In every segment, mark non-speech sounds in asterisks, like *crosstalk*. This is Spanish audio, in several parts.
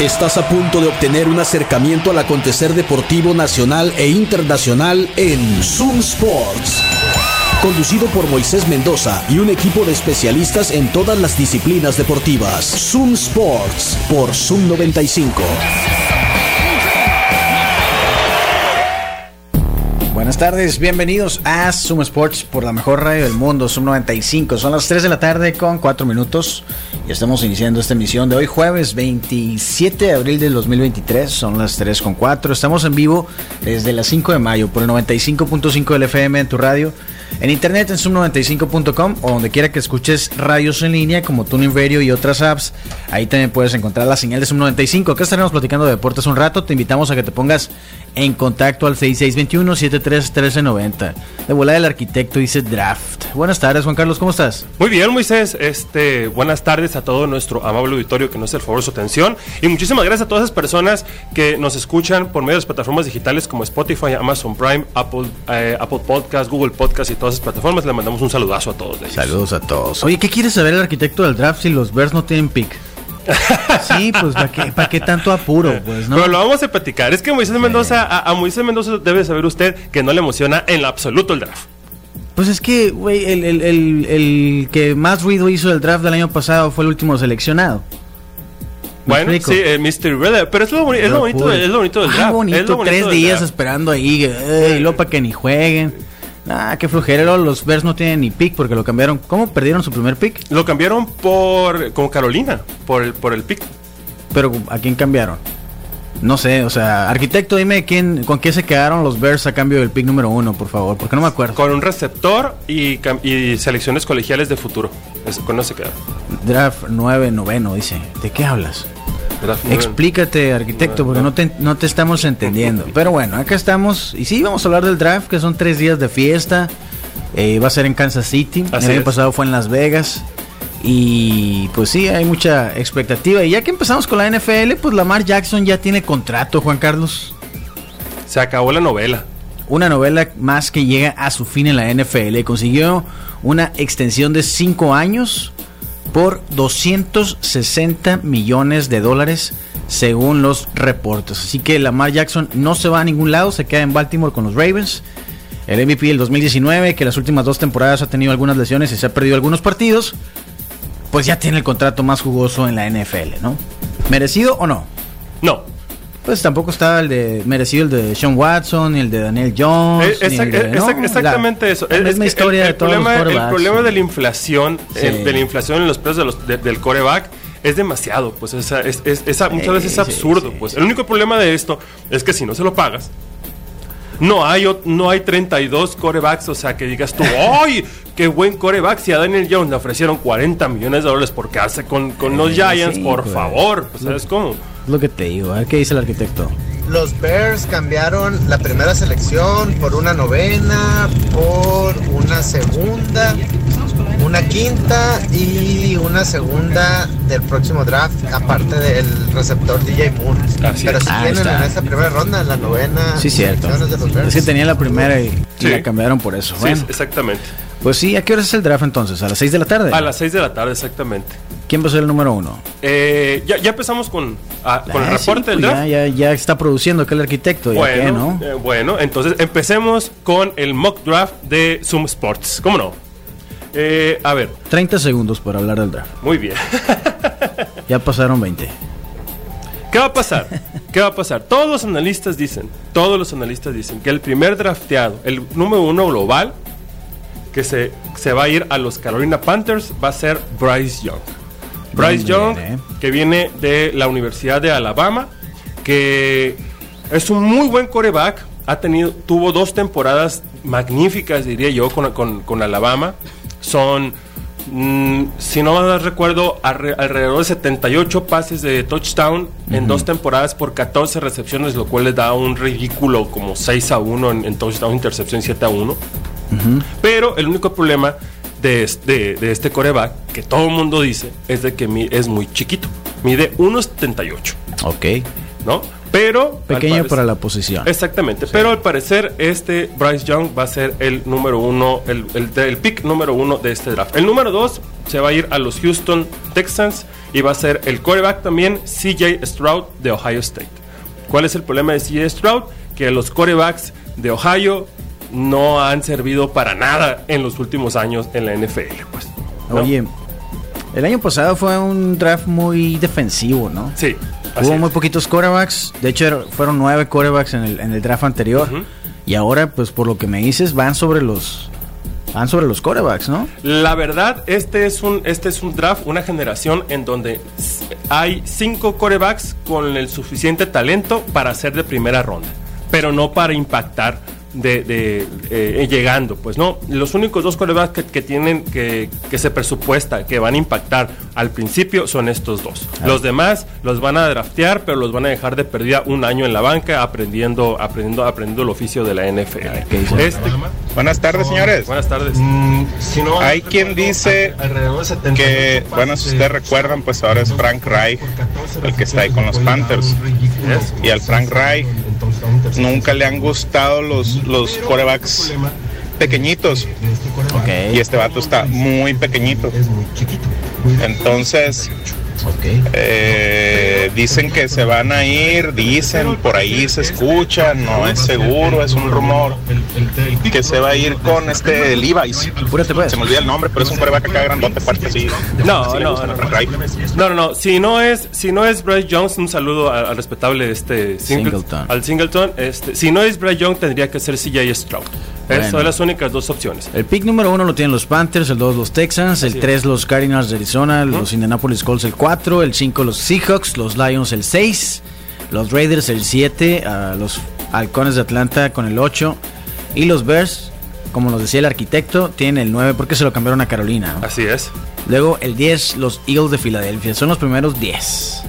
Estás a punto de obtener un acercamiento al acontecer deportivo nacional e internacional en Zoom Sports. Conducido por Moisés Mendoza y un equipo de especialistas en todas las disciplinas deportivas. Zoom Sports por Zoom 95. Tardes, bienvenidos a Zoom Sports por la mejor radio del mundo, Zoom 95. Son las 3 de la tarde con 4 minutos y estamos iniciando esta emisión de hoy jueves 27 de abril del 2023. Son las 3 con 4. Estamos en vivo desde las 5 de mayo por el 95.5 del FM en tu radio, en internet en zoom95.com o donde quiera que escuches radios en línea como Tuning Radio y otras apps. Ahí también puedes encontrar la señal de Zoom 95. Acá estaremos platicando de deportes un rato. Te invitamos a que te pongas en contacto al 6621-731390. De volada del arquitecto dice draft. Buenas tardes, Juan Carlos, ¿cómo estás? Muy bien, Moisés. Este, buenas tardes a todo nuestro amable auditorio que nos hace el favor de su atención. Y muchísimas gracias a todas esas personas que nos escuchan por medio de las plataformas digitales como Spotify, Amazon Prime, Apple, eh, Apple Podcast, Google Podcast y todas esas plataformas. Le mandamos un saludazo a todos ellos. Saludos a todos. Oye, ¿qué quiere saber el arquitecto del draft si los Bears no tienen pick? *laughs* sí, pues ¿para qué, ¿para qué tanto apuro? Pues, ¿no? Pero lo vamos a platicar. Es que Moisés Mendoza, a, a Moisés Mendoza debe saber usted que no le emociona en lo absoluto el draft. Pues es que, güey, el, el, el, el que más ruido hizo del draft del año pasado fue el último seleccionado. ¿Me Bueno, explico? sí, eh, Mr. Red, pero es lo, boni- es lo bonito, es lo bonito del Ah, draft. bonito, es lo bonito tres días draft. esperando ahí, eh, y luego para que ni jueguen. Ah, qué flojera, luego los Bears no tienen ni pick porque lo cambiaron. ¿Cómo perdieron su primer pick? Lo cambiaron por con Carolina, por el, por el pick. Pero ¿a quién cambiaron? No sé, o sea, arquitecto, dime quién, con qué se quedaron los Bears a cambio del pick número uno, por favor, porque no me acuerdo. Con un receptor y, selecciones colegiales de futuro. Eso, con eso se quedaron. Draft 9, noveno, dice. ¿De qué hablas? Explícate, arquitecto, porque no te, no te estamos entendiendo. Pero bueno, acá estamos. Y sí, vamos a hablar del draft, que son tres días de fiesta. Eh, va a ser en Kansas City. Así el año es. pasado fue en Las Vegas. Y pues sí, hay mucha expectativa. Y ya que empezamos con la NFL, pues Lamar Jackson ya tiene contrato, Juan Carlos. Se acabó la novela. Una novela más que llega a su fin en la NFL. Consiguió una extensión de 5 años por 260 millones de dólares según los reportes. Así que Lamar Jackson no se va a ningún lado, se queda en Baltimore con los Ravens. El MVP del 2019, que las últimas dos temporadas ha tenido algunas lesiones y se ha perdido algunos partidos, pues ya tiene el contrato más jugoso en la NFL, ¿no? ¿Merecido o no? No. Pues tampoco está el de merecido el de Sean Watson, el de Daniel Jones. Eh, exact- de- eh, exactamente La- eso. La Es- misma es historia el, de el todos problema, los el problema de la inflación, Sí. eh, de la inflación en los precios de los, de- del coreback es demasiado. Pues esa- es, es- esa- muchas Sí, veces es sí, absurdo. sí, pues sí. el único problema de esto es que si no se lo pagas. No hay, no hay 32 corebacks, o sea, que digas tú, *laughs* ¡ay! ¡Qué buen coreback! Si a Daniel Jones le ofrecieron 40 millones de dólares por quedarse con, con los Giants, sí, por pues. favor, pues, ¿sabes cómo? Lo que te digo. A ver qué dice el arquitecto. Los Bears cambiaron la primera selección por una novena, por una segunda, una quinta y una segunda del próximo draft, aparte del receptor DJ Moore. Así Pero si Ah, tienen está. en esa primera ronda, la novena. Sí, cierto. de los Bears. Es que tenía la primera y, y Sí. la cambiaron por eso. Sí, Bueno, exactamente. Pues sí, ¿a qué hora es el draft entonces? ¿A las 6 de la tarde? A las 6 de la tarde, exactamente. ¿Quién va a ser el número uno? Eh, ya, ya empezamos con, ah, con el Ah, reporte sí, del pues draft. Ya, ya, ya está produciendo aquel arquitecto. Ya que, Bueno, ¿no? eh, bueno, entonces empecemos con el mock draft de Zoom Sports. ¿Cómo no? Eh, a ver, 30 segundos para hablar del draft. muy bien. *laughs* Ya pasaron 20. ¿Qué va a pasar? ¿Qué va a pasar? Todos los analistas dicen, todos los analistas dicen que el primer drafteado, el número uno global, que se, se va a ir a los Carolina Panthers, va a ser Bryce Young. Bryce Bien, Young, eh. que viene de la Universidad de Alabama, que es un muy buen coreback, ha tenido, tuvo dos temporadas magníficas, diría yo, con, con- con Alabama. Son, mm, si no mal recuerdo, arre- alrededor de 78 pases de touchdown en dos temporadas por 14 recepciones, lo cual les da un ridículo como 6 a 1 en, en touchdown, intercepción 7 a 1. Pero el único problema de este, de este coreback, que todo el mundo dice, es de que es muy chiquito. Mide 1,78, Ok. ¿no? Pero... Pequeño parecer- para la posición. Exactamente, pero al parecer este Bryce Young va a ser el número uno, el, el, el pick número uno de este draft. El número dos se va a ir a los Houston Texans y va a ser el coreback también CJ Stroud de Ohio State. ¿Cuál es el problema de CJ Stroud? Que los corebacks de Ohio no han servido para nada en los últimos años en la NFL. Pues, ¿no? Oye, el año pasado fue un draft muy defensivo, ¿no? Sí. Hubo muy poquitos quarterbacks. De hecho, er- fueron nueve quarterbacks en el, en el draft anterior. Y ahora, pues por lo que me dices, van sobre los. Van sobre los quarterbacks, ¿no? La verdad, este es un este es un draft, una generación en donde hay cinco corebacks con el suficiente talento para ser de primera ronda, pero no para impactar de, de, eh, llegando, pues no. Los únicos dos corebacks que, que tienen que, que se presupuesta que van a impactar al principio son estos dos. Los demás los van a draftear, pero los van a dejar de perdida un año en la banca aprendiendo aprendiendo aprendiendo el oficio de la NFL. ¿qué dice? Este- Buenas tardes, señores. buenas tardes. Hay quien dice que, bueno, si ustedes recuerdan, pues ahora es Frank Reich el que está ahí con los Panthers. Y al Frank Reich nunca le han gustado los, los corebacks pequeñitos. Y este vato está muy pequeñito. Entonces, eh, dicen que se van a ir, dicen, por ahí se escucha, no es seguro, es un rumor, que se va a ir con este Levi's. Se me olvida el nombre, pero es un coreback acá grandote, fuerte, así. No, no, no. No, no, no. Si no es, si no es Bryce Jones, un saludo al respetable este Singleton. Singleton. Al Singleton. Este, si no es Bryce Young, tendría que ser CJ Stroud. Bueno. son las únicas dos opciones. El pick número uno lo tienen los Panthers, el dos los Texans, el es. tres los Cardinals de Arizona, los Indianapolis Colts el 4, el 5 los Seahawks, los Lions el 6, los Raiders el 7, los Halcones de Atlanta con el 8 y los Bears, como nos decía el arquitecto, tienen el 9 porque se lo cambiaron a Carolina. ¿no? Así es. Luego el 10 los Eagles de Filadelfia, son los primeros 10.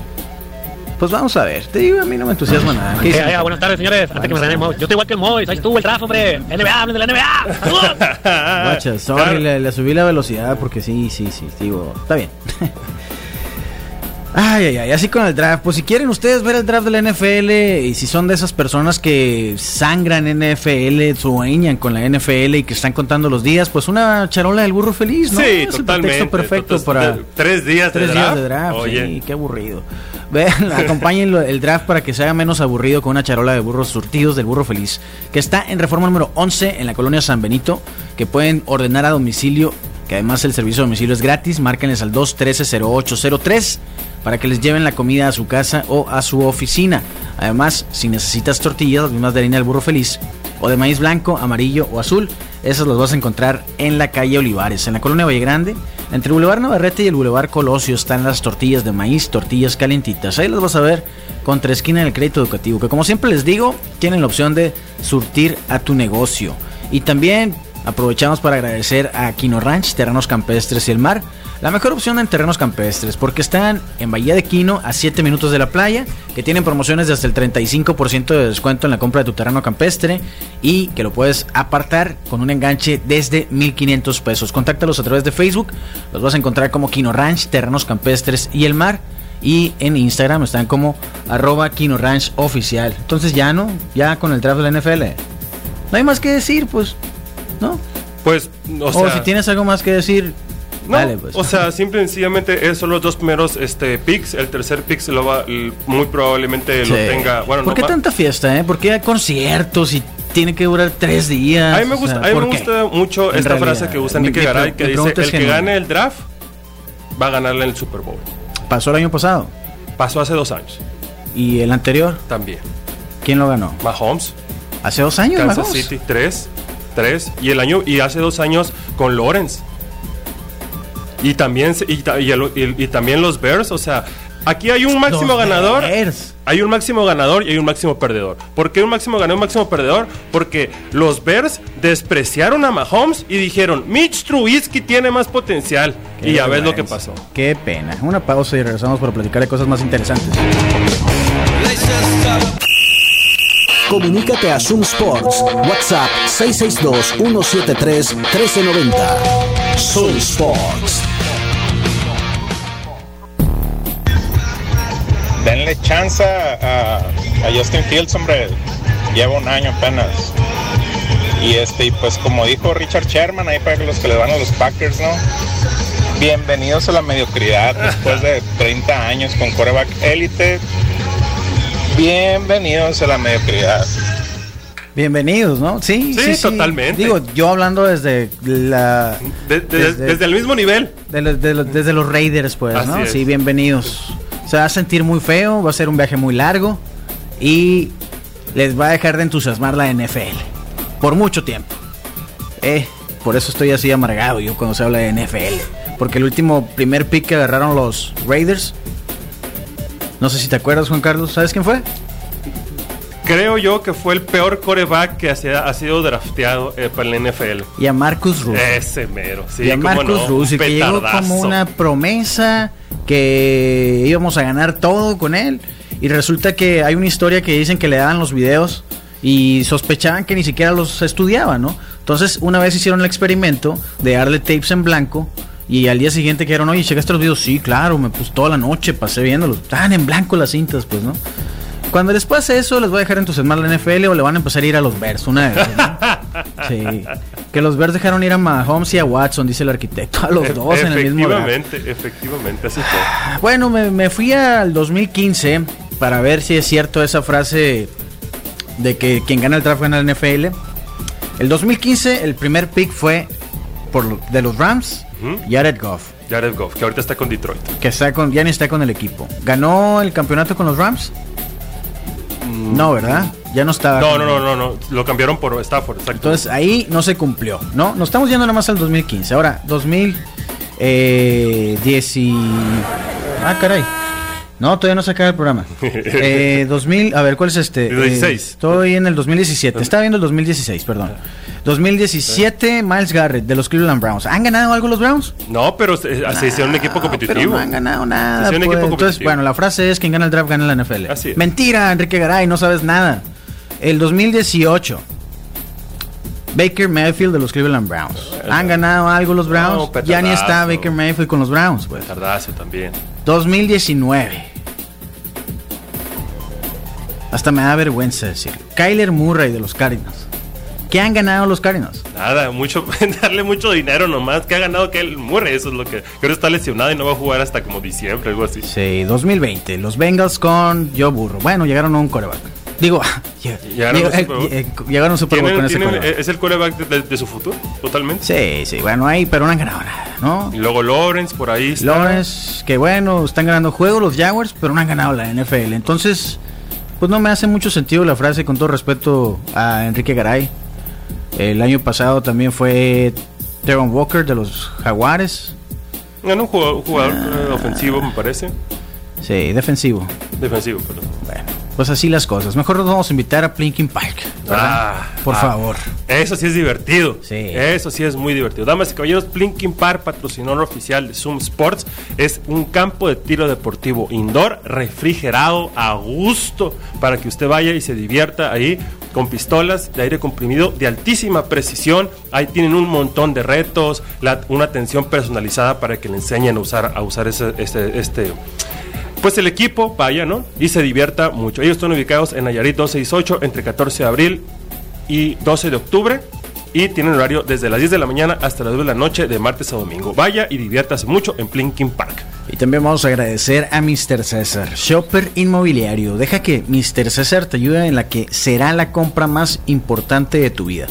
Pues vamos a ver, te digo, a mí no me entusiasma nada. ¿Qué Eh, eh, buenas tardes, señores. Antes que me Moy. Yo estoy igual que el Moy. Ahí estuvo el draft, hombre. NBA, hablen de la NBA. *laughs* Guacha, sorry, Claro. le, le subí la velocidad porque sí, sí, sí, digo, está bien. *laughs* Ay, ay, ay, así con el draft. Pues si quieren ustedes ver el draft de la NFL y si son de esas personas que sangran NFL, sueñan con la NFL y que están contando los días, pues una charola del burro feliz, ¿no? Sí, Es el totalmente. pretexto perfecto para tres días tres días de draft. Oye, Sí, qué aburrido. Vean, *laughs* acompañen el draft para que se haga menos aburrido con una charola de burros surtidos del burro feliz, que está en reforma número 11 en la colonia San Benito, que pueden ordenar a domicilio, que además el servicio de domicilio es gratis. Márquenles al 213-0803 para que les lleven la comida a su casa o a su oficina. Además, si necesitas tortillas, las mismas de harina del burro feliz, o de maíz blanco, amarillo o azul, esas las vas a encontrar en la calle Olivares, en la colonia Valle Grande. Entre el Boulevard Navarrete y el Boulevard Colosio están las tortillas de maíz, tortillas calentitas. Ahí las vas a ver contra esquina del crédito educativo, que como siempre les digo, tienen la opción de surtir a tu negocio. Y también aprovechamos para agradecer a Quino Ranch, Terrenos Campestres y el Mar. La mejor opción en terrenos campestres, porque están en Bahía de Quino, a 7 minutos de la playa, que tienen promociones de hasta el 35% de descuento en la compra de tu terreno campestre y que lo puedes apartar con un enganche desde 1500 pesos. Contáctalos a través de Facebook, los vas a encontrar como Quino Ranch, Terrenos Campestres y el Mar. Y en Instagram están como arroba Quino Ranch oficial. Entonces ya no, ya con el draft de la NFL. No hay más que decir, pues, ¿no? pues, o O, sea, si tienes algo más que decir, no, dale, pues. o sea, simple y sencillamente esos son los dos primeros este, picks. El tercer pick se lo va, muy probablemente lo tenga. Bueno, ¿Por no qué tanta fiesta, eh? ¿Por qué hay conciertos y tiene que durar tres días? A mí me O gusta, sea, a mí ¿por me gusta mucho En esta realidad, frase que usa Enrique mi Garay que dice: el que gane el draft va a ganarle el Super Bowl. Pasó el año pasado. Pasó hace dos años ¿Y el anterior? también. ¿Quién lo ganó? Mahomes, ¿Hace dos años, Kansas Mahomes? City, tres, tres. Y el año, y hace dos años con Lawrence. Y también, y, y el- y- y también los Bears, o sea, aquí hay un máximo ganador. Bears. Hay un máximo ganador y hay un máximo perdedor. ¿Por qué un máximo ganador y un máximo perdedor? Porque los Bears despreciaron a Mahomes y dijeron, Mitch Trubisky tiene más potencial. Qué y ya ves lo que pasó. Qué pena. Una pausa y regresamos para platicar de cosas más interesantes. Comunícate a Zoom Sports. WhatsApp 662-173-1390. Zoom Sports. Denle chance a, Justin Fields, hombre. Lleva un año apenas. Y este, pues como dijo Richard Sherman, ahí para los que le van a los Packers, ¿no? Bienvenidos a la mediocridad después de 30 años con coreback élite. Bienvenidos a la mediocridad. Bienvenidos, ¿no? Sí, Sí, totalmente. Digo, yo hablando desde la. De- de- Desde- desde, el mismo nivel. de desde los Raiders, pues, Así ¿no? es. Sí, bienvenidos. Se va a sentir muy feo, va a ser un viaje muy largo y les va a dejar de entusiasmar la NFL por mucho tiempo. Eh, por eso estoy así amargado yo cuando se habla de NFL. Porque el último primer pick que agarraron los Raiders, no sé si te acuerdas, Juan Carlos, ¿sabes quién fue? Creo yo que fue el peor coreback que ha sido, drafteado eh, para el NFL. Y a Marcus Russell. Ese mero, sí. y a Marcus no, Russell, que llegó como una promesa que íbamos a ganar todo con él. Y resulta que hay una historia que dicen que le daban los videos y sospechaban que ni siquiera los estudiaba, ¿no? Entonces, una vez hicieron el experimento de darle tapes en blanco. Y al día siguiente quedaron, oye, ¿checaste los videos? Sí, claro, me puse toda la noche, pasé viéndolos. Estaban en blanco las cintas, pues, ¿no? Cuando les pase eso, les voy a dejar entusiasmar la NFL o le van a empezar a ir a los Bears, una de esas, ¿no? *laughs* Sí. Que los Bears dejaron ir a Mahomes y a Watson, dice el arquitecto. A los E- dos en el mismo draft. Efectivamente, efectivamente, así fue. Bueno, me, me fui al 2015 para ver si es cierto esa frase de que quien gana el draft gana la NFL. El 2015, el primer pick fue por, de los Rams, Jared Goff, Jared Goff, que ahorita está con Detroit. que está con, ya ni está con el equipo. ¿Ganó el campeonato con los Rams? No, ¿verdad? Ya no estaba. Mm. No, no, no, no, no. Lo cambiaron por Stafford, exacto. Entonces ahí no se cumplió, ¿no? Nos estamos yendo nada más al 2015. Ahora, 2010 y... Ah, caray. No, todavía no se acaba el programa. *laughs* Eh, 2000, a ver, ¿cuál es este? El 16. Eh, estoy en el 2017. Estaba viendo el 2016, perdón. 2017, Miles Garrett de los Cleveland Browns. ¿Han ganado algo los Browns? no, pero se, se hicieron un equipo Ah, competitivo. Pero no han ganado nada. Se pues. equipo Entonces, bueno, la frase es quien gana el draft gana la NFL. Así es. Mentira, Enrique Garay, no sabes nada. El 2018. Baker Mayfield de los Cleveland Browns. ¿Han ganado algo los Browns? No, ya ni está. Baker Mayfield con los Browns, pues. Tardazo también. 2019. Hasta me da vergüenza decir. Kyler Murray de los Cardinals. ¿Qué han ganado los Cardinals? Nada, mucho, *laughs* darle mucho dinero nomás. Que ha ganado que el Murray, eso es lo que. Creo que está lesionado y no va a jugar hasta como diciembre, algo así. Sí, 2020. Los Bengals con Joe Burro. Bueno, llegaron a un coreback. Digo, *laughs* Llegaron Bowl. eh, llegaron a un Super Bowl ¿Tienen- con ese tienen- quarterback. ¿Es el coreback de, de- de su futuro? Totalmente. Sí, sí, bueno, ahí, pero no han ganado nada, ¿no? Y luego Lawrence por ahí está. Lawrence, que bueno, están ganando juegos los Jaguars, pero no han ganado la NFL. Entonces, pues no me hace mucho sentido la frase, con todo respeto a Enrique Garay. El año pasado también fue Teron Walker de los Jaguares. Ganó un jugador, jugador, Ah. eh, ofensivo, me parece. Sí, defensivo. Defensivo, perdón. Pues así las cosas. Mejor nos vamos a invitar a Plinking Park. Ah, Por ah. favor. Eso sí es divertido. Sí. Eso sí es muy divertido. Damas y caballeros, Plinking Park, patrocinador oficial de Zoom Sports, es un campo de tiro deportivo indoor, refrigerado, a gusto, para que usted vaya y se divierta ahí con pistolas de aire comprimido de altísima precisión. Ahí tienen un montón de retos, la- una atención personalizada para que le enseñen a usar, a usar ese, este, este pues el equipo vaya, ¿no? Y se divierta mucho. Ellos están ubicados en Nayarit 268 entre 14 de abril y 12 de octubre. Y tienen horario desde las 10 de la mañana hasta las 2 de la noche de martes a domingo. Vaya y diviértase mucho en Plinking Park. Y también vamos a agradecer a Mr. César, Shopper Inmobiliario. Deja que Mr. César te ayude en la que será la compra más importante de tu vida.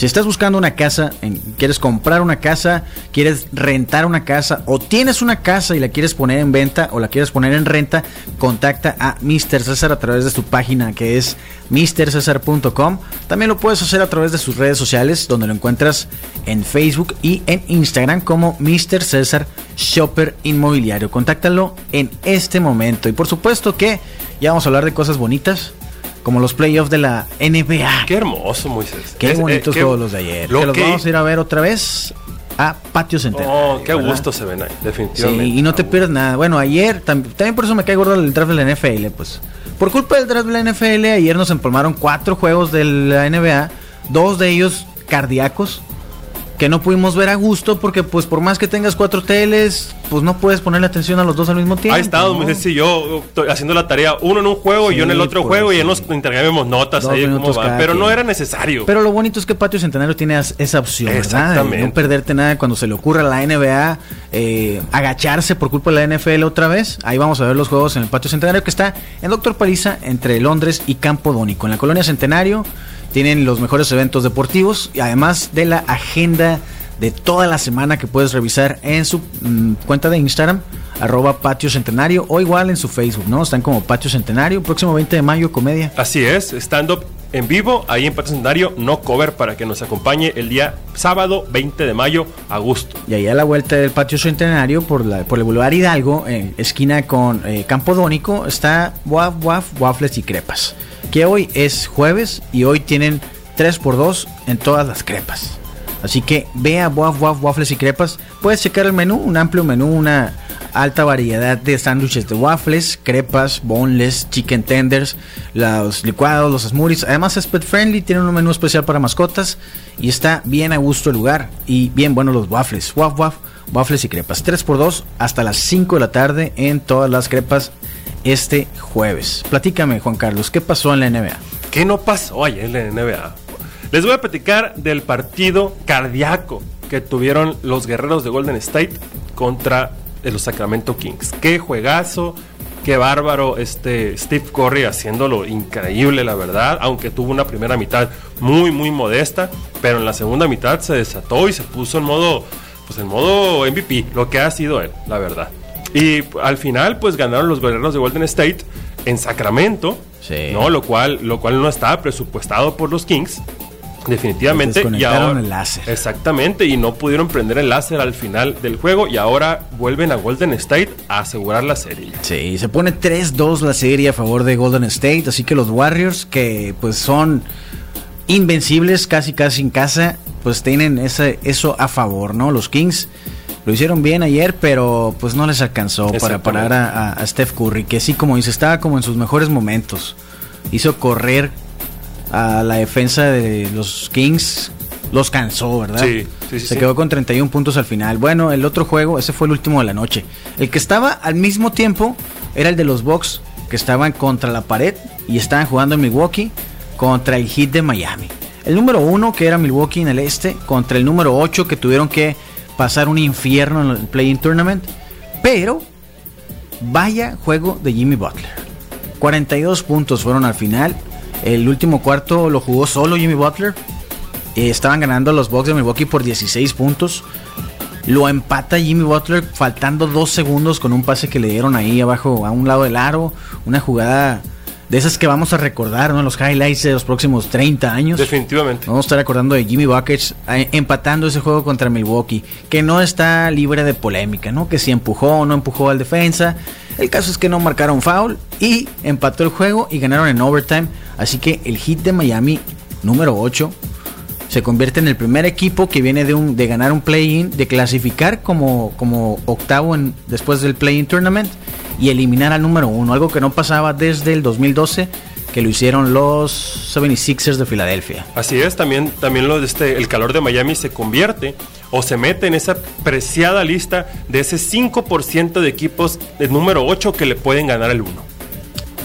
Si estás buscando una casa, quieres comprar una casa, quieres rentar una casa o tienes una casa y la quieres poner en venta o la quieres poner en renta, contacta a Mr. César a través de su página que es mrcesar.com. También lo puedes hacer a través de sus redes sociales donde lo encuentras en Facebook y en Instagram como Mr. César Shopper Inmobiliario. Contáctalo en este momento. Y por supuesto que ya vamos a hablar de cosas bonitas como los playoffs de la NBA. Qué hermoso, Moisés. Qué Es- eh, bonitos qué- todos los de ayer. Lo que los que- vamos a ir a ver otra vez a Patio Centenario. Oh, qué gusto se ven ahí, Sí, definitivamente. y no te pierdas nada. Bueno, ayer tam- también por eso me cae gordo el draft de la NFL, pues. Por culpa del draft de la NFL, ayer nos empalmaron cuatro juegos de la NBA, dos de ellos cardíacos. Que no pudimos ver a gusto porque pues por más que tengas cuatro teles, pues no puedes ponerle atención a los dos al mismo tiempo. Ha estado ¿no? sencillo yo haciendo la tarea, uno en un juego y yo en el otro juego y ya nos intercambiamos notas ahí cómo va, pero no era necesario. Pero lo bonito es que Patio Centenario tiene esa opción, ¿verdad? De Exactamente. No perderte nada cuando se le ocurra a la NBA eh, agacharse por culpa de la NFL otra vez. Ahí vamos a ver los juegos en el Patio Centenario que está en Doctor Paliza entre Londres y Campo Dónico. En la colonia Centenario tienen los mejores eventos deportivos y además de la agenda de toda la semana que puedes revisar en su mm, cuenta de Instagram, arroba Patio Centenario o igual en su Facebook, ¿no? Están como Patio Centenario, próximo 20 de mayo, comedia. Así es, stand-up en vivo, ahí en Patio Centenario, no cover, para que nos acompañe el día sábado 20 de mayo a gusto. Y ahí a la vuelta del patio centenario, por, la, por el Boulevard Hidalgo, en esquina con eh, Campo Dónico, está Waf Waf Waffles y Crepas. Que hoy es jueves y hoy tienen 3x2 en todas las crepas. Así que ve a Waf Waf Waffles y Crepas. Puedes checar el menú, un amplio menú, una alta variedad de sándwiches de waffles, crepas, boneless, chicken tenders, los licuados, los smoothies. Además es pet friendly, tiene un menú especial para mascotas y está bien a gusto el lugar y bien buenos los waffles. Waf Waf, waffles y crepas. 3x2 hasta las 5 de la tarde en todas las crepas este jueves. Platícame, Juan Carlos, ¿qué pasó en la NBA? ¿Qué no pasó ayer en la NBA? Les voy a platicar del partido cardíaco que tuvieron los guerreros de Golden State contra los Sacramento Kings. Qué juegazo, qué bárbaro este Steve Curry haciéndolo increíble, la verdad, aunque tuvo una primera mitad muy muy modesta, pero en la segunda mitad se desató y se puso en modo pues en modo MVP, lo que ha sido él, la verdad. Y al final pues ganaron los guerreros de Golden State en Sacramento, Sí. ¿no? Lo cual lo cual no estaba presupuestado por los Kings. Definitivamente. Les desconectaron el láser. Exactamente, y no pudieron prender el láser al final del juego y ahora vuelven a Golden State a asegurar la serie. Sí, se pone 3-2 la serie a favor de Golden State, así que los Warriors, que pues son invencibles casi casi en casa, pues tienen ese, eso a favor, ¿no? Los Kings lo hicieron bien ayer, pero pues no les alcanzó para parar a, Steph Curry, que sí, como dice, estaba como en sus mejores momentos. Hizo correr a la defensa de los Kings, los cansó, ¿verdad? Sí, sí, sí, Se sí. quedó con 31 puntos al final. Bueno, el otro juego, ese fue el último de la noche. El que estaba al mismo tiempo era el de los Bucks, que estaban contra la pared y estaban jugando en Milwaukee contra el Heat de Miami. El número uno, que era Milwaukee en el este, contra el número 8, que tuvieron que pasar un infierno en el Play-In Tournament. Pero, vaya juego de Jimmy Butler. 42 puntos fueron al final. El último cuarto lo jugó solo Jimmy Butler. Eh, estaban ganando los Bucks de Milwaukee por 16 puntos. Lo empata Jimmy Butler faltando dos segundos con un pase que le dieron ahí abajo a un lado del aro. Una jugada de esas que vamos a recordar, ¿no? Los highlights de los próximos 30 años. Definitivamente. Vamos a estar acordando de Jimmy Buckets empatando ese juego contra Milwaukee, que no está libre de polémica, ¿no? Que si empujó o no empujó al defensa. El caso es que no marcaron foul y empató el juego y ganaron en overtime. Así que el hit de Miami, número 8, se convierte en el primer equipo que viene de, un, de ganar un play-in, de clasificar como, como octavo en, después del play-in tournament y eliminar al número uno, algo que no pasaba desde el 2012 que lo hicieron los 76ers de Filadelfia. Así es, también, también lo de este, el calor de Miami se convierte o se mete en esa preciada lista de ese 5% de equipos del número 8 que le pueden ganar el 1.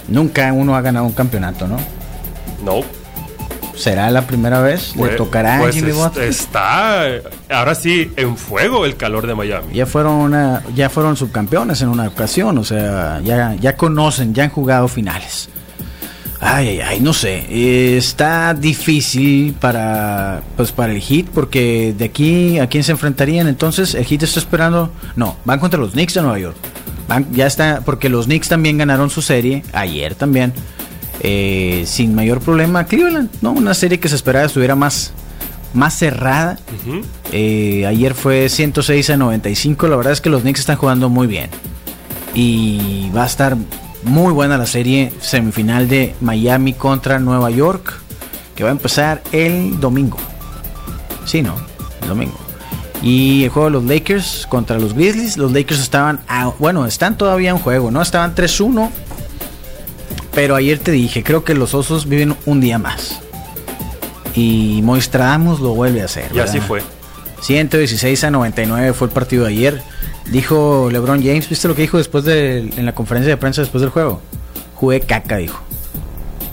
Nunca uno ha ganado un campeonato, ¿no? No. ¿Será la primera vez? ¿Le pues- tocará pues a Jimmy es- Butler? está ahora sí en fuego el calor de Miami. Ya fueron una, ya fueron subcampeones en una ocasión, o sea, ya, ya conocen, ya han jugado finales. Ay, ay, ay, no sé. eh, está difícil para, pues, para el Heat, porque de aquí a quién se enfrentarían. Entonces, el Heat está esperando. No, van contra los Knicks de Nueva York. Van, ya está, porque los Knicks también ganaron su serie, ayer también, eh, sin mayor problema. Cleveland, ¿no? Una serie que se esperaba estuviera más, más cerrada. Eh, ayer fue 106 a 95. La verdad es que los Knicks están jugando muy bien. Y va a estar muy buena la serie semifinal de Miami contra Nueva York. Que va a empezar el domingo. Sí, ¿no? El domingo. Y el juego de los Lakers contra los Grizzlies. Los Lakers estaban, a- bueno, están todavía en juego, ¿no? Estaban 3-1. Pero ayer te dije, creo que los Osos viven un día más. Y Moistradamus lo vuelve a hacer. Y así ¿verdad? fue. 116 a 99 fue el partido de ayer. Dijo LeBron James, ¿viste lo que dijo después de en la conferencia de prensa después del juego? Jugué caca, dijo.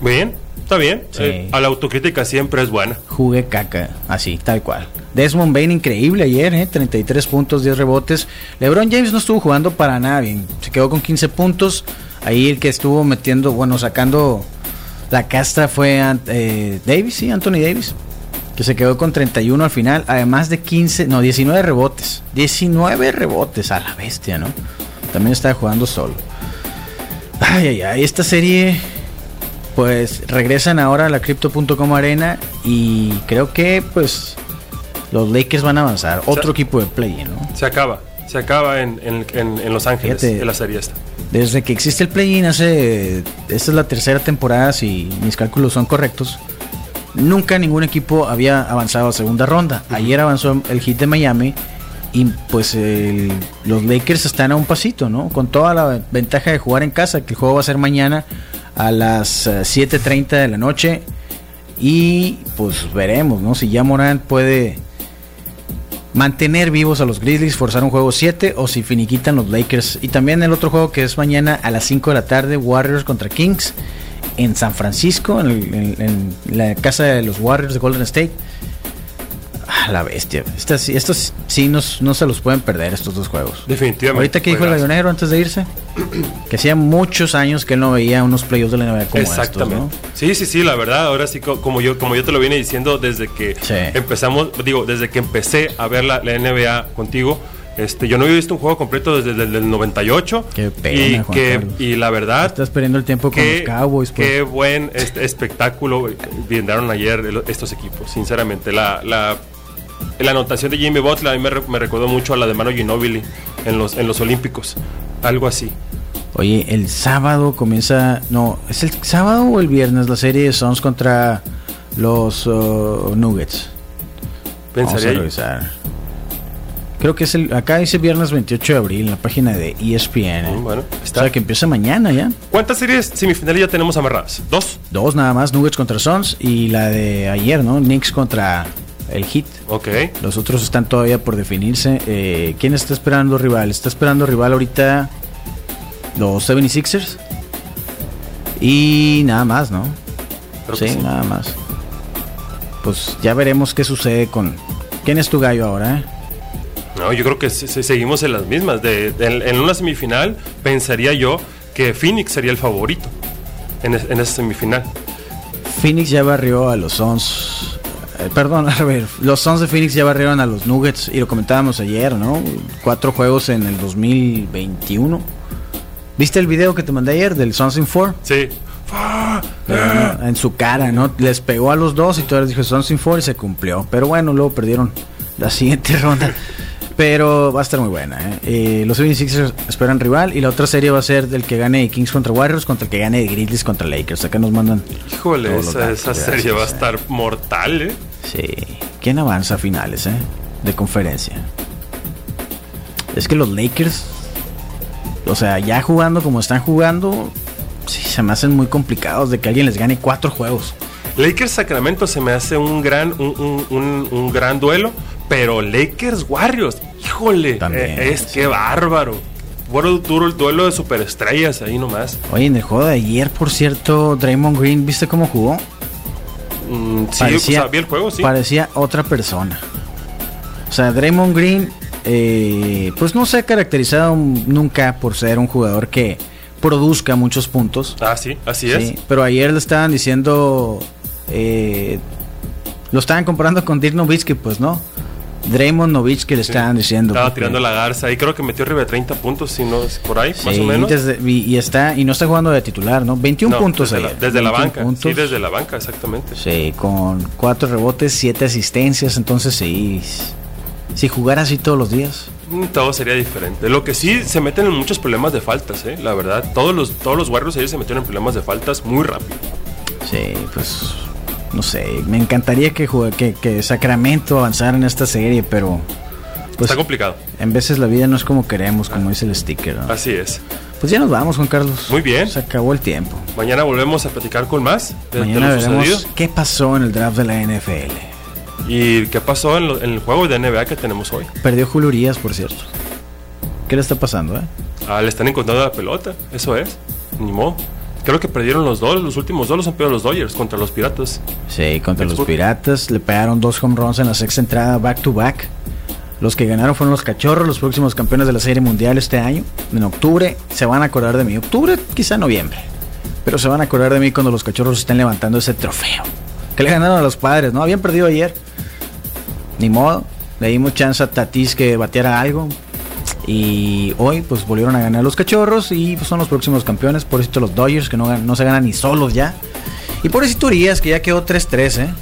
Bien, está bien. Sí. Eh, a la autocrítica siempre es buena. Jugué caca, así, tal cual. Desmond Bain increíble ayer, ¿eh? 33 puntos, 10 rebotes. LeBron James no estuvo jugando para nada bien. Se quedó con 15 puntos. Ahí el que estuvo metiendo, bueno, sacando la casta fue eh, Davis, sí, Anthony Davis. Que se quedó con 31 al final. Además de 15, no, 19 rebotes. 19 rebotes a la bestia, ¿no? También estaba jugando solo. Ay, ay, ay. Esta serie pues regresan ahora a la Crypto.com Arena y creo que pues los Lakers van a avanzar. Otro equipo de play, ¿no? Se acaba. Se acaba en, en- en- en Los Ángeles, Fíjate. en la serie esta. Desde que existe el play-in hace... Esta es la tercera temporada, si mis cálculos son correctos. Nunca ningún equipo había avanzado a segunda ronda. Ayer avanzó el hit de Miami y pues el- los Lakers están a un pasito, ¿no? Con toda la ventaja de jugar en casa, que el juego va a ser mañana a las eh, 7.30 de la noche. Y pues veremos, ¿no? Si ya Morant puede mantener vivos a los Grizzlies, forzar un juego 7 o si finiquitan los Lakers. Y también el otro juego que es mañana a las 5 de la tarde, Warriors contra Kings en San Francisco, en, el- en- en la casa de los Warriors de Golden State. Ah, la bestia. Estas, estos sí nos- no se los pueden perder estos dos juegos. Definitivamente. Ahorita que dijo el Juegazo. Gallonero antes de irse, *clears throat* que hacía muchos años que él no veía unos playoffs de la NBA como estos, ¿no? Exactamente. Sí, sí, sí, la verdad, ahora sí, co- como yo, como yo te lo vine diciendo desde que Sí. empezamos, digo, desde que empecé a ver la, la NBA contigo, este, yo no había visto un juego completo desde el del 98. Qué pena, y, Juan que, Carlos. y la verdad, Estás perdiendo el tiempo con qué, los Cowboys. pues. qué buen este, espectáculo brindaron ayer estos equipos, sinceramente. La, la, la anotación de Jimmy Butler a mí me, me recordó mucho a la de Manu Ginobili en los, en los Olímpicos. Algo así. Oye, el sábado comienza. No, ¿es el sábado o el viernes la serie de Suns contra los uh, Nuggets? Vamos a Pensaría revisar. Creo que es el. Acá dice viernes 28 de abril en la página de ESPN. Mm, bueno, o está. sea que empieza mañana ya. ¿Cuántas series semifinales ya tenemos amarradas? ¿Dos? Dos nada más, Nuggets contra Suns y la de ayer, ¿no? Knicks contra el Heat. Ok. Los otros están todavía por definirse. Eh, ¿Quién está esperando rival? Está esperando rival ahorita los 76ers. Y nada más, ¿no? Sí, nada más. Pues ya veremos qué sucede con... ¿Quién es tu gallo ahora? eh? No, yo creo que se- se- seguimos en las mismas. De, de- en, en una semifinal pensaría yo que Phoenix sería el favorito en, es- en esa semifinal. Phoenix ya barrió a los Suns. Eh, perdón, *laughs* a ver, los Suns de Phoenix ya barrieron a los Nuggets y lo comentábamos ayer, ¿no? Cuatro juegos en el 2021. ¿Viste el video que te mandé ayer del Suns in 4? Sí. Pero no, en su cara, ¿no? Les pegó a los dos y todavía les dijo Suns in 4 y se cumplió. Pero bueno, luego perdieron la siguiente *laughs* ronda. Pero va a estar muy buena. ¿eh? Eh, los 76ers esperan rival y la otra serie va a ser del que gane Kings contra Warriors contra el que gane Grizzlies contra Lakers. Acá nos mandan Híjole, Todos esa, datos, esa serie va a eh. estar mortal, ¿eh? Sí. ¿Quién avanza a finales, eh? De conferencia. Es que los Lakers, o sea, ya jugando como están jugando, sí, se me hacen muy complicados de que alguien les gane cuatro juegos. Lakers Sacramento se me hace un gran, un, un- un- un gran duelo, pero Lakers Warriors, híjole, También, eh, es sí. que bárbaro. Bueno, duro el duelo de superestrellas ahí nomás. Oye, en el juego de ayer, por cierto, Draymond Green, ¿viste cómo jugó? Mm, sí, o sea, vi el juego, sí. Parecía otra persona. O sea, Draymond Green, eh, pues no se ha caracterizado nunca por ser un jugador que produzca muchos puntos. Ah, sí, así Sí, es. pero ayer le estaban diciendo. eh, lo estaban comparando con Dirk Nowitzki, pues no. Draymond Nowitzki le estaban diciendo. Estaba tirando la garza y creo que metió arriba de 30 puntos, si no es por ahí, más Sí, o menos. desde- y, y está, y no está jugando de titular, ¿no? 21 No, puntos desde, la, desde la 21 banca. puntos. Sí, desde la banca, exactamente. Sí, con cuatro rebotes, siete asistencias, entonces sí. Si jugara así todos los días. Mm, Todo sería diferente. Lo que sí se meten en muchos problemas de faltas, ¿eh? la verdad. Todos los, todos los Warriors ayer se metieron en problemas de faltas muy rápido. Sí, pues no sé, me encantaría que, que, que Sacramento avanzara en esta serie, pero pues Está complicado. en veces la vida no es como queremos, como dice el sticker. ¿no? Así es. Pues ya nos vamos, Juan Carlos. Muy bien. Se acabó el tiempo. Mañana volvemos a platicar con más de, de Mañana lo veremos qué pasó en el draft de la NFL. ¿Y qué pasó en, lo- en el juego de NBA que tenemos hoy? Perdió Julio Urias, por cierto. ¿Qué le está pasando, eh? Ah, le están encontrando la pelota, eso es. Ni modo. Creo que perdieron los dos, los últimos dos los han perdido los Dodgers contra los Piratas. Sí, contra los Piratas. Le pegaron dos home runs en la sexta entrada, back to back. Los que ganaron fueron los Cachorros, los próximos campeones de la Serie Mundial este año. En octubre se van a acordar de mí. Octubre, quizá noviembre. Pero se van a acordar de mí cuando los Cachorros estén levantando ese trofeo. Que le ganaron a los padres, ¿no? Habían perdido ayer. Ni modo. Le dimos chance a Tatis que bateara algo. Y hoy pues volvieron a ganar los cachorros y pues, son los próximos campeones. Por eso los Dodgers que no, no se ganan ni solos ya. Y por eso Urias que ya quedó 3-3, ¿eh?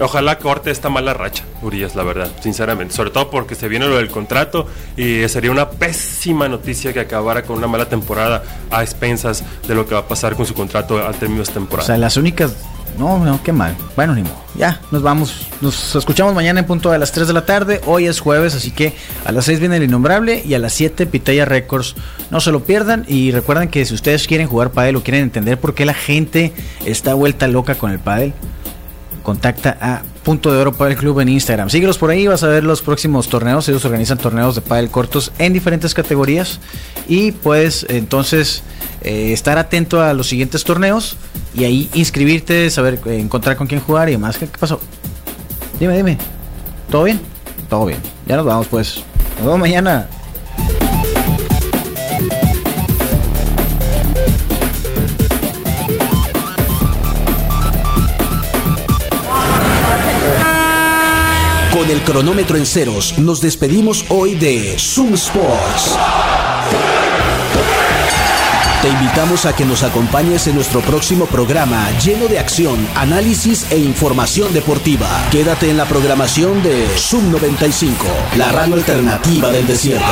Ojalá corte esta mala racha, Urias, la verdad, sinceramente. Sobre todo porque se viene lo del contrato y sería una pésima noticia que acabara con una mala temporada a expensas de lo que va a pasar con su contrato al término de esta O temporada. sea, las únicas... No, no, qué mal. Bueno, ni modo. Ya, nos vamos. Nos escuchamos mañana en punto de las 3 de la tarde. Hoy es jueves, así que a las 6 viene el Innombrable y a las 7 Pitaya Records. No se lo pierdan y recuerden que si ustedes quieren jugar pádel o quieren entender por qué la gente está vuelta loca con el pádel, contacta a Punto de Oro Padel Club en Instagram. Síguelos por ahí, vas a ver los próximos torneos. Ellos organizan torneos de pádel cortos en diferentes categorías y puedes entonces eh, estar atento a los siguientes torneos y ahí inscribirte, saber eh, encontrar con quién jugar y demás. ¿Qué, qué pasó? Dime, dime. ¿Todo bien? Todo bien. Ya nos vamos pues. Nos vemos mañana. Cronómetro en ceros, nos despedimos hoy de Zoom Sports. Te invitamos a que nos acompañes en nuestro próximo programa lleno de acción, análisis e información deportiva. Quédate en la programación de Zoom 95, la radio alternativa del desierto.